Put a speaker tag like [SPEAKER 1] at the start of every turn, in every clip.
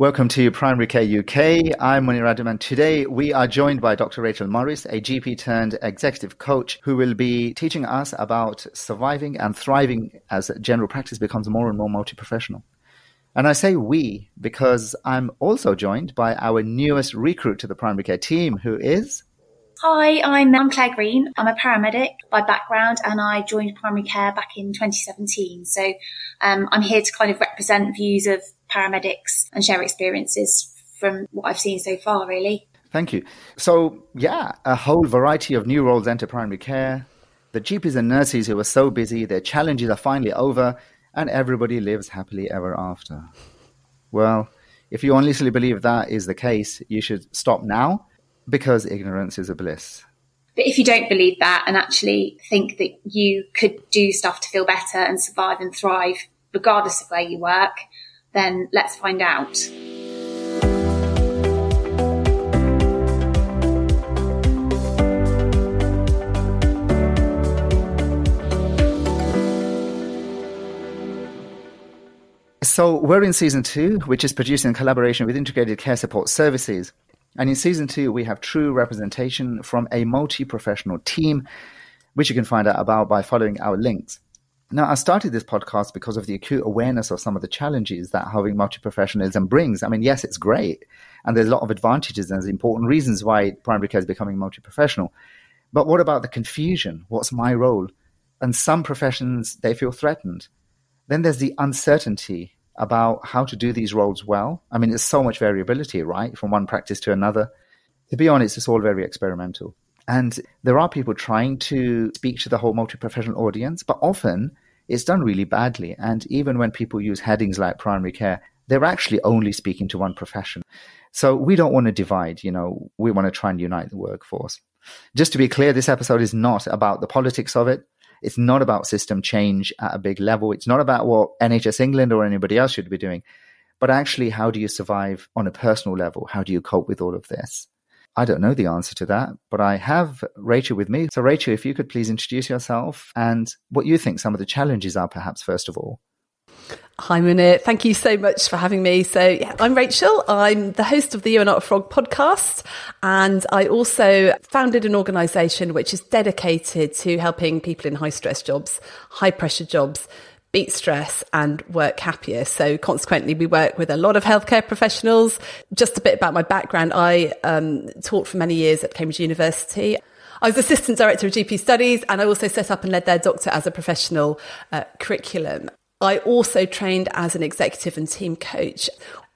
[SPEAKER 1] Welcome to Primary Care UK. I'm Munir Adam, and today we are joined by Dr. Rachel Morris, a GP turned executive coach, who will be teaching us about surviving and thriving as general practice becomes more and more multi professional. And I say we because I'm also joined by our newest recruit to the primary care team, who is.
[SPEAKER 2] Hi, I'm, I'm Claire Green. I'm a paramedic by background and I joined primary care back in 2017. So um, I'm here to kind of represent views of paramedics and share experiences from what I've seen so far, really.
[SPEAKER 1] Thank you. So, yeah, a whole variety of new roles enter primary care. The GPs and nurses who are so busy, their challenges are finally over, and everybody lives happily ever after. Well, if you honestly believe that is the case, you should stop now because ignorance is a bliss.
[SPEAKER 2] But if you don't believe that and actually think that you could do stuff to feel better and survive and thrive, regardless of where you work, then let's find out.
[SPEAKER 1] So, we're in season two, which is produced in collaboration with Integrated Care Support Services. And in season two, we have true representation from a multi professional team, which you can find out about by following our links. Now, I started this podcast because of the acute awareness of some of the challenges that having multi-professionalism brings. I mean, yes, it's great. And there's a lot of advantages and important reasons why primary care is becoming multi-professional. But what about the confusion? What's my role? And some professions, they feel threatened. Then there's the uncertainty about how to do these roles well. I mean, there's so much variability, right? From one practice to another. To be honest, it's all very experimental. And there are people trying to speak to the whole multi professional audience, but often it's done really badly. And even when people use headings like primary care, they're actually only speaking to one profession. So we don't want to divide, you know, we want to try and unite the workforce. Just to be clear, this episode is not about the politics of it. It's not about system change at a big level. It's not about what NHS England or anybody else should be doing, but actually, how do you survive on a personal level? How do you cope with all of this? I don't know the answer to that, but I have Rachel with me. So, Rachel, if you could please introduce yourself and what you think some of the challenges are, perhaps, first of all.
[SPEAKER 3] Hi, Munir. Thank you so much for having me. So, yeah, I'm Rachel. I'm the host of the You Are Not a Frog podcast. And I also founded an organization which is dedicated to helping people in high stress jobs, high pressure jobs beat stress and work happier. So consequently, we work with a lot of healthcare professionals. Just a bit about my background. I um, taught for many years at Cambridge University. I was assistant director of GP studies and I also set up and led their doctor as a professional uh, curriculum. I also trained as an executive and team coach.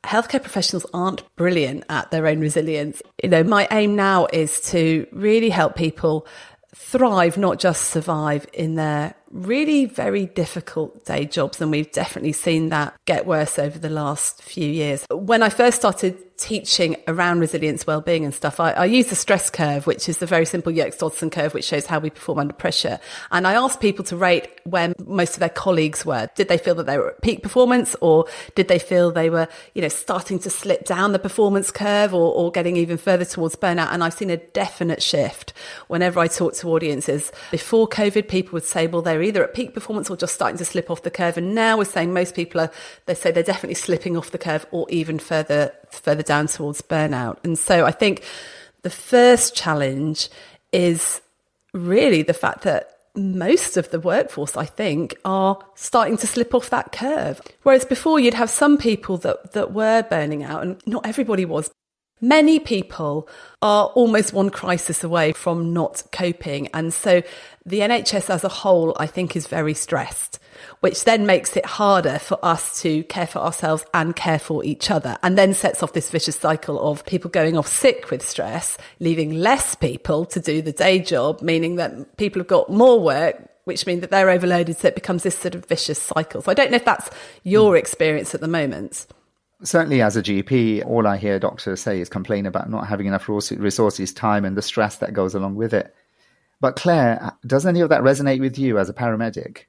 [SPEAKER 3] Healthcare professionals aren't brilliant at their own resilience. You know, my aim now is to really help people thrive, not just survive in their really very difficult day jobs. And we've definitely seen that get worse over the last few years. When I first started teaching around resilience, well-being and stuff, I, I use the stress curve, which is the very simple Yerkes-Dodson curve, which shows how we perform under pressure. And I asked people to rate where most of their colleagues were. Did they feel that they were at peak performance or did they feel they were, you know, starting to slip down the performance curve or, or getting even further towards burnout? And I've seen a definite shift whenever I talk to audiences. Before COVID, people would say, well, they're either at peak performance or just starting to slip off the curve. And now we're saying most people are, they say they're definitely slipping off the curve or even further, further down towards burnout. And so I think the first challenge is really the fact that most of the workforce, I think, are starting to slip off that curve. Whereas before you'd have some people that, that were burning out and not everybody was. Many people are almost one crisis away from not coping. And so the NHS as a whole, I think, is very stressed, which then makes it harder for us to care for ourselves and care for each other, and then sets off this vicious cycle of people going off sick with stress, leaving less people to do the day job, meaning that people have got more work, which means that they're overloaded. So it becomes this sort of vicious cycle. So I don't know if that's your hmm. experience at the moment
[SPEAKER 1] certainly as a GP, all I hear doctors say is complain about not having enough resources, time, and the stress that goes along with it. But Claire, does any of that resonate with you as a paramedic?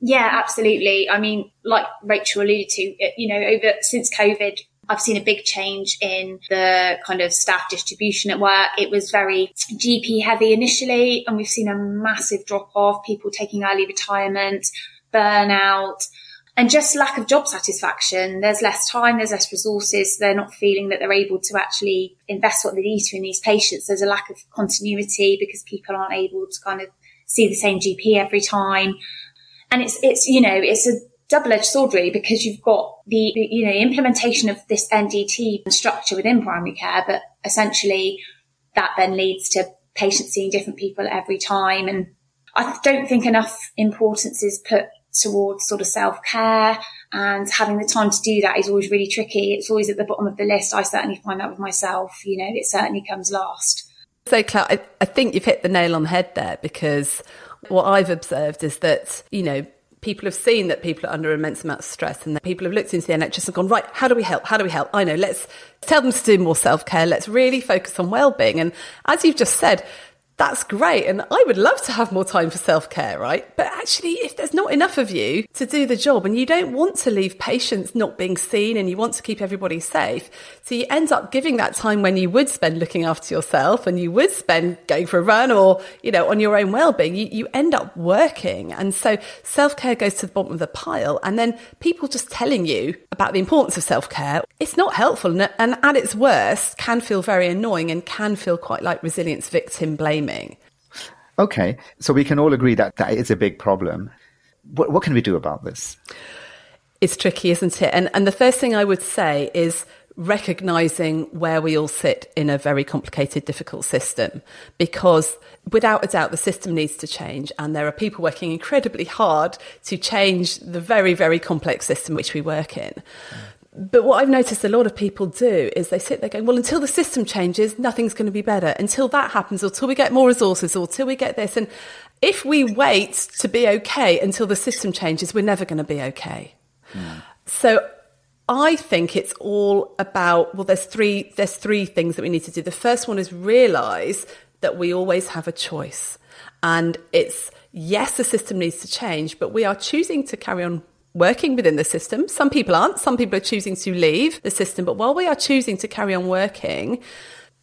[SPEAKER 2] Yeah, absolutely. I mean, like Rachel alluded to, you know, over since COVID, I've seen a big change in the kind of staff distribution at work. It was very GP heavy initially, and we've seen a massive drop off, people taking early retirement, burnout, and just lack of job satisfaction. There's less time, there's less resources. They're not feeling that they're able to actually invest what they need to in these patients. There's a lack of continuity because people aren't able to kind of see the same GP every time. And it's, it's, you know, it's a double-edged sword really because you've got the, you know, implementation of this MDT structure within primary care, but essentially that then leads to patients seeing different people every time. And I don't think enough importance is put towards sort of self-care and having the time to do that is always really tricky. It's always at the bottom of the list. I certainly find that with myself, you know, it certainly comes last.
[SPEAKER 3] So Claire, I, I think you've hit the nail on the head there because what I've observed is that, you know, people have seen that people are under immense amount of stress and that people have looked into the NHS and gone, right, how do we help? How do we help? I know, let's tell them to do more self care. Let's really focus on well being. And as you've just said, that's great. And I would love to have more time for self care, right? But actually, if there's not enough of you to do the job and you don't want to leave patients not being seen and you want to keep everybody safe, so you end up giving that time when you would spend looking after yourself and you would spend going for a run or, you know, on your own well-being, you, you end up working. And so self-care goes to the bottom of the pile. And then people just telling you about the importance of self-care, it's not helpful. And, and at its worst can feel very annoying and can feel quite like resilience victim blaming
[SPEAKER 1] Okay, so we can all agree that that is a big problem. What, what can we do about this?
[SPEAKER 3] It's tricky, isn't it? And, and the first thing I would say is recognizing where we all sit in a very complicated, difficult system, because without a doubt, the system needs to change. And there are people working incredibly hard to change the very, very complex system which we work in. Mm. But what I've noticed a lot of people do is they sit there going, well, until the system changes, nothing's going to be better. Until that happens, or until we get more resources, or until we get this. And if we wait to be okay until the system changes, we're never going to be okay. Mm. So I think it's all about, well, there's three, there's three things that we need to do. The first one is realize that we always have a choice. And it's, yes, the system needs to change, but we are choosing to carry on working within the system. Some people aren't. Some people are choosing to leave the system. But while we are choosing to carry on working,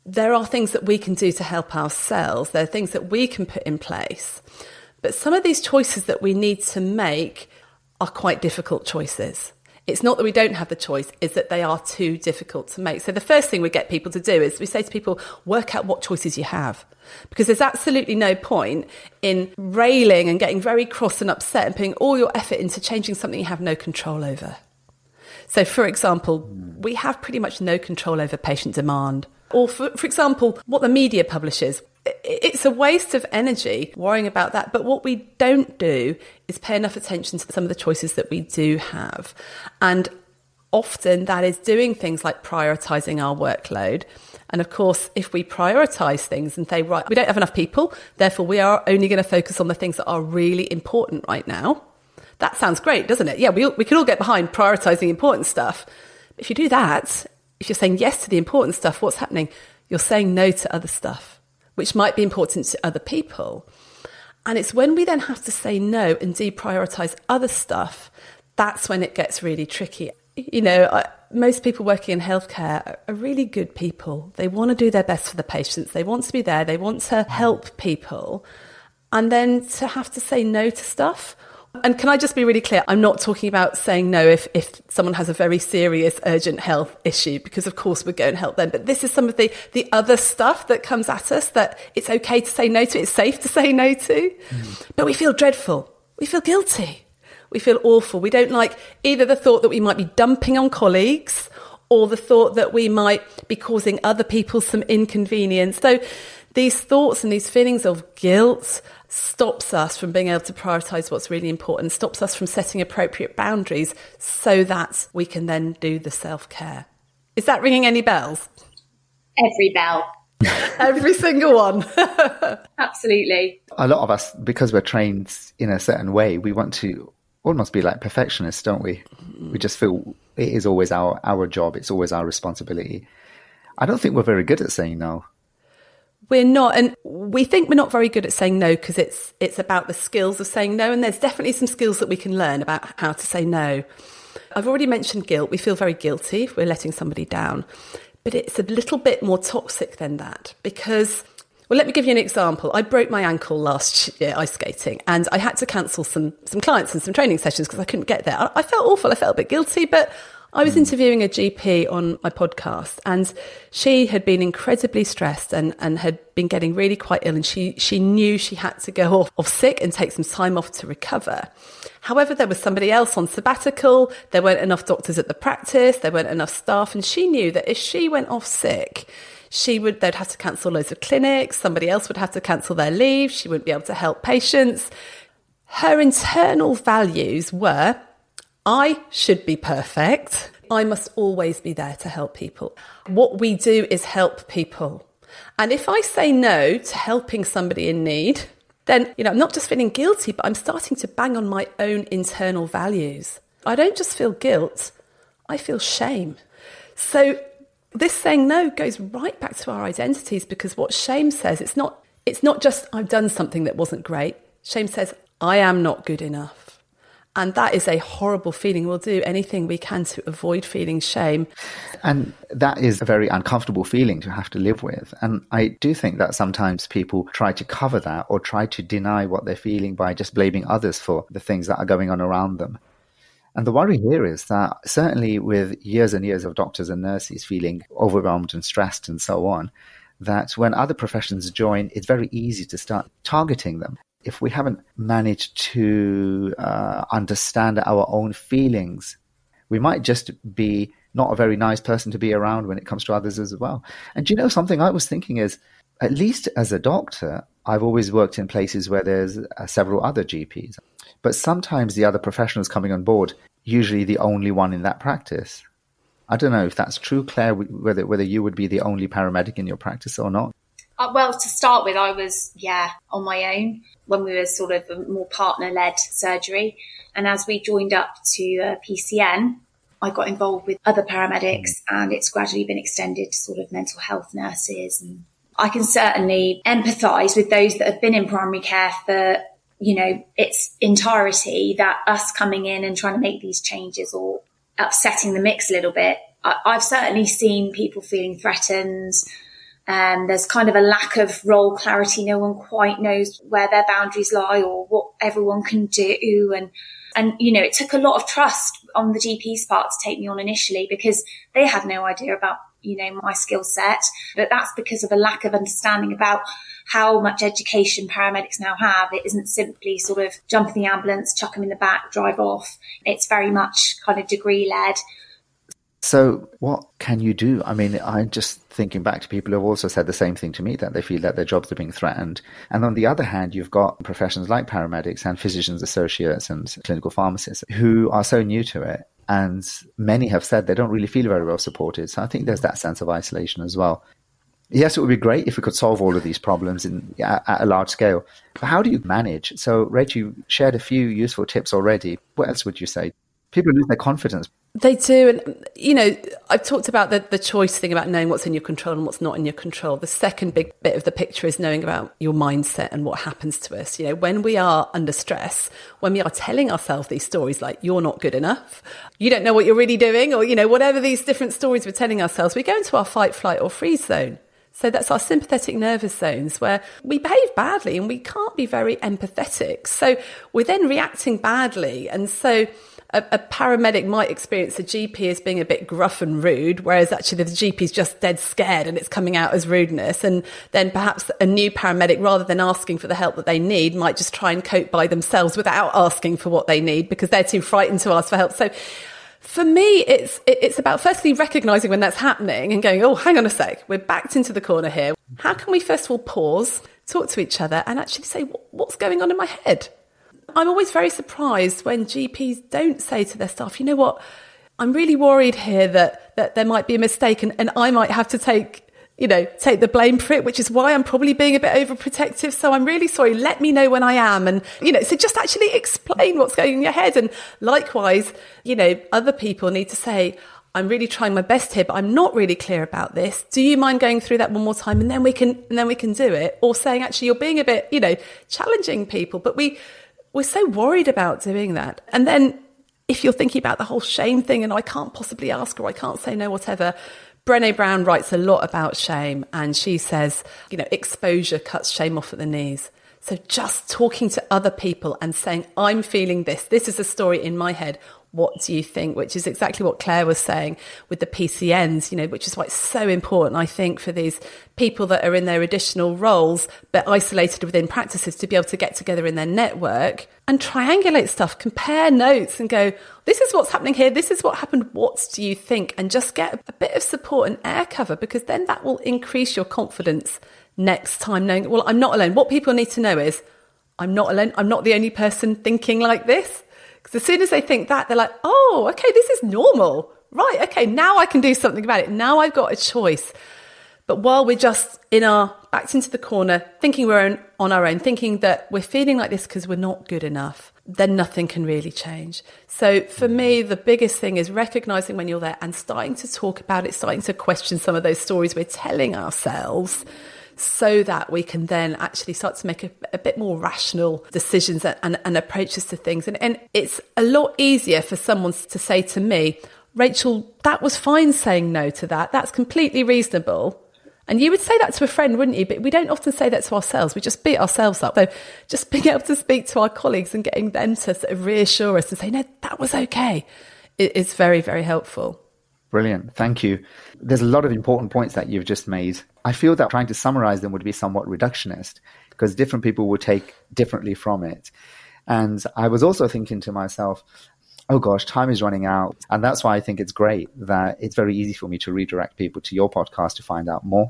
[SPEAKER 3] there are things that we can do to help ourselves. There are things that we can put in place. But some of these choices that we need to make are quite difficult choices. It's not that we don't have the choice, it's that they are too difficult to make. So the first thing we get people to do is we say to people, work out what choices you have. Because there's absolutely no point in railing and getting very cross and upset and putting all your effort into changing something you have no control over. So, for example, we have pretty much no control over patient demand. Or, for, for example, what the media publishes it's a waste of energy worrying about that. But what we don't do is pay enough attention to some of the choices that we do have. And often that is doing things like prioritizing our workload. And of course, if we prioritize things and say, right, we don't have enough people, therefore we are only going to focus on the things that are really important right now. That sounds great, doesn't it? Yeah, we, we can all get behind prioritizing important stuff. If you do that, if you're saying yes to the important stuff, what's happening? You're saying no to other stuff which might be important to other people. And it's when we then have to say no and deprioritize other stuff, that's when it gets really tricky. You know, I, most people working in healthcare are really good people. They want to do their best for the patients. They want to be there. They want to mm. help people. And then to have to say no to stuff and can I just be really clear? I'm not talking about saying no if, if someone has a very serious, urgent health issue, because of course we're going to help them. But this is some of the, the other stuff that comes at us that it's okay to say no to, it's safe to say no to. Mm. But we feel dreadful. We feel guilty. We feel awful. We don't like either the thought that we might be dumping on colleagues or the thought that we might be causing other people some inconvenience. So these thoughts and these feelings of guilt stops us from being able to prioritize what's really important, stops us from setting appropriate boundaries so that we can then do the self care. Is that ringing any bells?
[SPEAKER 2] Every bell.
[SPEAKER 3] Every single one.
[SPEAKER 2] Absolutely.
[SPEAKER 1] A lot of us, because we're trained in a certain way, we want to almost be like perfectionists, don't we? Mm-hmm. We just feel it is always our, our job, it's always our responsibility. I don't think we're very good at saying no
[SPEAKER 3] we're not and we think we're not very good at saying no because it's it's about the skills of saying no and there's definitely some skills that we can learn about how to say no i've already mentioned guilt we feel very guilty if we're letting somebody down but it's a little bit more toxic than that because Well, let me give you an example. I broke my ankle last year ice skating and I had to cancel some, some clients and some training sessions because I couldn't get there. I, I felt awful. I felt a bit guilty, but I was interviewing a GP on my podcast and she had been incredibly stressed and, and had been getting really quite ill and she, she knew she had to go off, off sick and take some time off to recover. However, there was somebody else on sabbatical. There weren't enough doctors at the practice. There weren't enough staff. And she knew that if she went off sick, she would, they'd have to cancel loads of clinics. Somebody else would have to cancel their leave. She wouldn't be able to help patients. Her internal values were, I should be perfect. I must always be there to help people. What we do is help people. And if I say no to helping somebody in need, then, you know, I'm not just feeling guilty, but I'm starting to bang on my own internal values. I don't just feel guilt, I feel shame. So this saying no goes right back to our identities because what shame says, it's not, it's not just I've done something that wasn't great. Shame says, I am not good enough. And that is a horrible feeling. We'll do anything we can to avoid feeling shame.
[SPEAKER 1] And that is a very uncomfortable feeling to have to live with. And I do think that sometimes people try to cover that or try to deny what they're feeling by just blaming others for the things that are going on around them. And the worry here is that certainly with years and years of doctors and nurses feeling overwhelmed and stressed and so on, that when other professions join, it's very easy to start targeting them. If we haven't managed to uh, understand our own feelings, we might just be not a very nice person to be around when it comes to others as well. And you know, something I was thinking is, at least as a doctor, I've always worked in places where there's uh, several other GPs. But sometimes the other professionals coming on board, usually the only one in that practice. I don't know if that's true, Claire, whether, whether you would be the only paramedic in your practice or not.
[SPEAKER 2] Uh, well, to start with, I was, yeah, on my own when we were sort of a more partner led surgery. And as we joined up to uh, PCN, I got involved with other paramedics mm. and it's gradually been extended to sort of mental health nurses. And I can certainly empathise with those that have been in primary care for you know, its entirety that us coming in and trying to make these changes or upsetting the mix a little bit. I, have certainly seen people feeling threatened. Um, there's kind of a lack of role clarity. No one quite knows where their boundaries lie or what everyone can do. And, and, you know, it took a lot of trust on the GP's part to take me on initially because they had no idea about, you know, my skill set. But that's because of a lack of understanding about how much education paramedics now have. It isn't simply sort of jump in the ambulance, chuck them in the back, drive off. It's very much kind of degree led.
[SPEAKER 1] So, what can you do? I mean, I'm just thinking back to people who have also said the same thing to me that they feel that their jobs are being threatened. And on the other hand, you've got professions like paramedics and physicians associates and clinical pharmacists who are so new to it. And many have said they don't really feel very well supported. So I think there's that sense of isolation as well. Yes, it would be great if we could solve all of these problems in, at, a large scale. But how do you manage? So, Rachel, you shared a few useful tips already. What else would you say? People lose their confidence.
[SPEAKER 3] They do. And, you know, I've talked about the, the choice thing about knowing what's in your control and what's not in your control. The second big bit of the picture is knowing about your mindset and what happens to us. You know, when we are under stress, when we are telling ourselves these stories like, you're not good enough, you don't know what you're really doing, or, you know, whatever these different stories we're telling ourselves, we go into our fight, flight, or freeze zone. So that's our sympathetic nervous zones where we behave badly and we can't be very empathetic. So we're then reacting badly. And so a, a, paramedic might experience a GP as being a bit gruff and rude, whereas actually the GP is just dead scared and it's coming out as rudeness. And then perhaps a new paramedic, rather than asking for the help that they need, might just try and cope by themselves without asking for what they need because they're too frightened to ask for help. So for me, it's it's about firstly recognizing when that's happening and going, oh, hang on a sec, we're backed into the corner here. How can we first of all pause, talk to each other, and actually say what's going on in my head? I'm always very surprised when GPs don't say to their staff, you know what, I'm really worried here that that there might be a mistake and, and I might have to take you know, take the blame for it, which is why I'm probably being a bit overprotective. So I'm really sorry. Let me know when I am. And, you know, so just actually explain what's going in your head. And likewise, you know, other people need to say, I'm really trying my best here, but I'm not really clear about this. Do you mind going through that one more time? And then we can, and then we can do it. Or saying, actually, you're being a bit, you know, challenging people, but we, we're so worried about doing that. And then if you're thinking about the whole shame thing and I can't possibly ask or I can't say no, whatever, Brene Brown writes a lot about shame and she says, you know, exposure cuts shame off at the knees. So just talking to other people and saying, I'm feeling this. This is a story in my head. What do you think? Which is exactly what Claire was saying with the PCNs, you know, which is why it's so important, I think, for these people that are in their additional roles, but isolated within practices to be able to get together in their network and triangulate stuff, compare notes and go, this is what's happening here. This is what happened. What do you think? And just get a bit of support and air cover because then that will increase your confidence next time knowing, well, I'm not alone. What people need to know is I'm not alone. I'm not the only person thinking like this. Because as soon as they think that, they're like, oh, okay, this is normal. Right. Okay. Now I can do something about it. Now I've got a choice. But while we're just in our backed into the corner, thinking we're on, on our own, thinking that we're feeling like this because we're not good enough, then nothing can really change. So for me, the biggest thing is recognizing when you're there and starting to talk about it, starting to question some of those stories we're telling ourselves so that we can then actually start to make a, a bit more rational decisions and, and, and approaches to things. And, and it's a lot easier for someone to say to me, Rachel, that was fine saying no to that. That's completely reasonable and you would say that to a friend, wouldn't you? But we don't often say that to ourselves. We just beat ourselves up. So just being able to speak to our colleagues and getting them to sort of reassure us and say, no, that was okay, is very, very helpful.
[SPEAKER 1] Brilliant. Thank you. There's a lot of important points that you've just made. I feel that trying to summarize them would be somewhat reductionist because different people would take differently from it. And I was also thinking to myself, oh gosh, time is running out. And that's why I think it's great that it's very easy for me to redirect people to your podcast to find out more.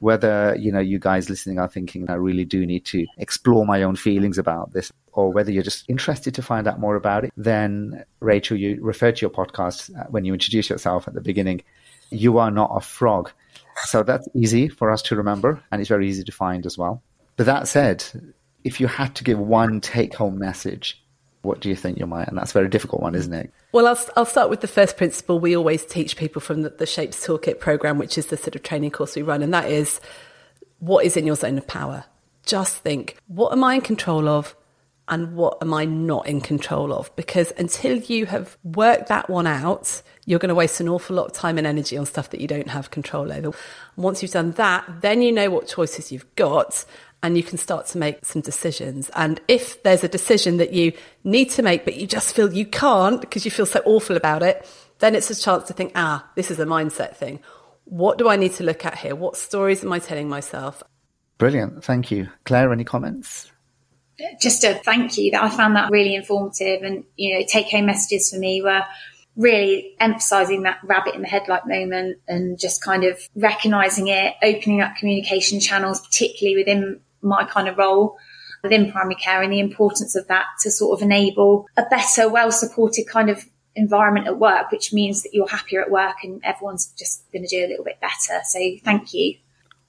[SPEAKER 1] Whether, you know, you guys listening are thinking I really do need to explore my own feelings about this, or whether you're just interested to find out more about it, then Rachel, you referred to your podcast uh, when you introduced yourself at the beginning. You are not a frog. So that's easy for us to remember, and it's very easy to find as well. But that said, if you had to give one take home message what do you think you might? And that's a very difficult one, isn't it?
[SPEAKER 3] Well, I'll, I'll start with the first principle we always teach people from the, the Shapes Toolkit program, which is the sort of training course we run, and that is what is in your zone of power. Just think, what am I in control of? And what am I not in control of? Because until you have worked that one out, you're going to waste an awful lot of time and energy on stuff that you don't have control over. once you've done that, then you know what choices you've got and you can start to make some decisions. And if there's a decision that you need to make, but you just feel you can't because you feel so awful about it, then it's a chance to think, ah, this is a mindset thing. What do I need to look at here? What stories am I telling myself?
[SPEAKER 1] Brilliant. Thank you. Claire, any comments?
[SPEAKER 2] Just a thank you that I found that really informative and, you know, take home messages for me were really emphasizing that rabbit in the headlight moment and just kind of recognizing it, opening up communication channels, particularly within my kind of role within primary care and the importance of that to sort of enable a better, well supported kind of environment at work, which means that you're happier at work and everyone's just going to do a little bit better. So thank you.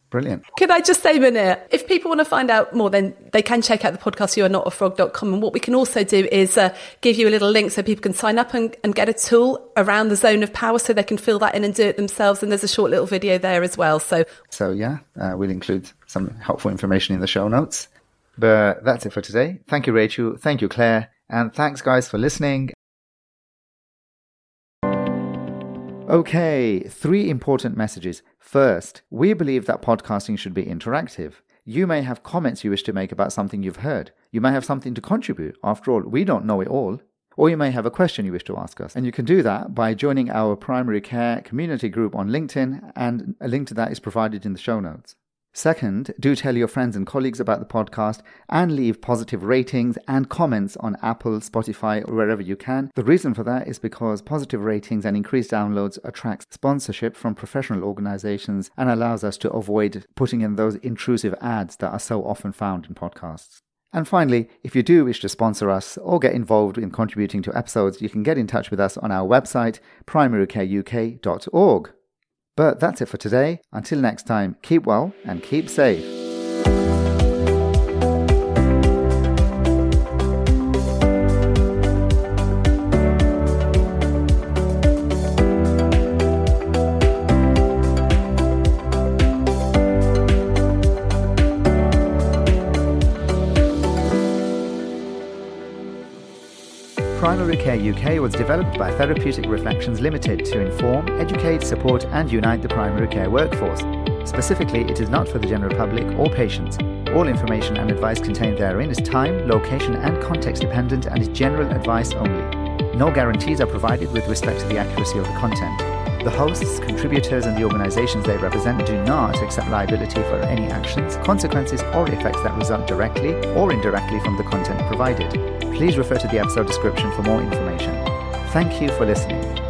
[SPEAKER 1] Brilliant.
[SPEAKER 3] Could I just say, Munir, if people want to find out more, then they can check out the podcast, you are not a frog.com. And what we can also do is uh, give you a little link so people can sign up and, and, get a tool around the zone of power so they can fill that in and do it themselves. And there's a short little video there as well. So,
[SPEAKER 1] so yeah, uh, we'll include some helpful information in the show notes. But that's it for today. Thank you, Rachel. Thank you, Claire. And thanks, guys, for listening. Okay, three important messages. First, we believe that podcasting should be interactive. You may have comments you wish to make about something you've heard. You may have something to contribute. After all, we don't know it all. Or you may have a question you wish to ask us. And you can do that by joining our primary care community group on LinkedIn, and a link to that is provided in the show notes. Second, do tell your friends and colleagues about the podcast and leave positive ratings and comments on Apple, Spotify, or wherever you can. The reason for that is because positive ratings and increased downloads attracts sponsorship from professional organizations and allows us to avoid putting in those intrusive ads that are so often found in podcasts. And finally, if you do wish to sponsor us or get involved in contributing to episodes, you can get in touch with us on our website, primarycareuk.org. But that's it for today. Until next time, keep well and keep safe. Care UK was developed by Therapeutic Reflections Limited to inform, educate, support, and unite the primary care workforce. Specifically, it is not for the general public or patients. All information and advice contained therein is time, location, and context dependent and is general advice only. No guarantees are provided with respect to the accuracy of the content. The hosts, contributors, and the organizations they represent do not accept liability for any actions, consequences, or effects that result directly or indirectly from the content provided. Please refer to the episode description for more information. Thank you for listening.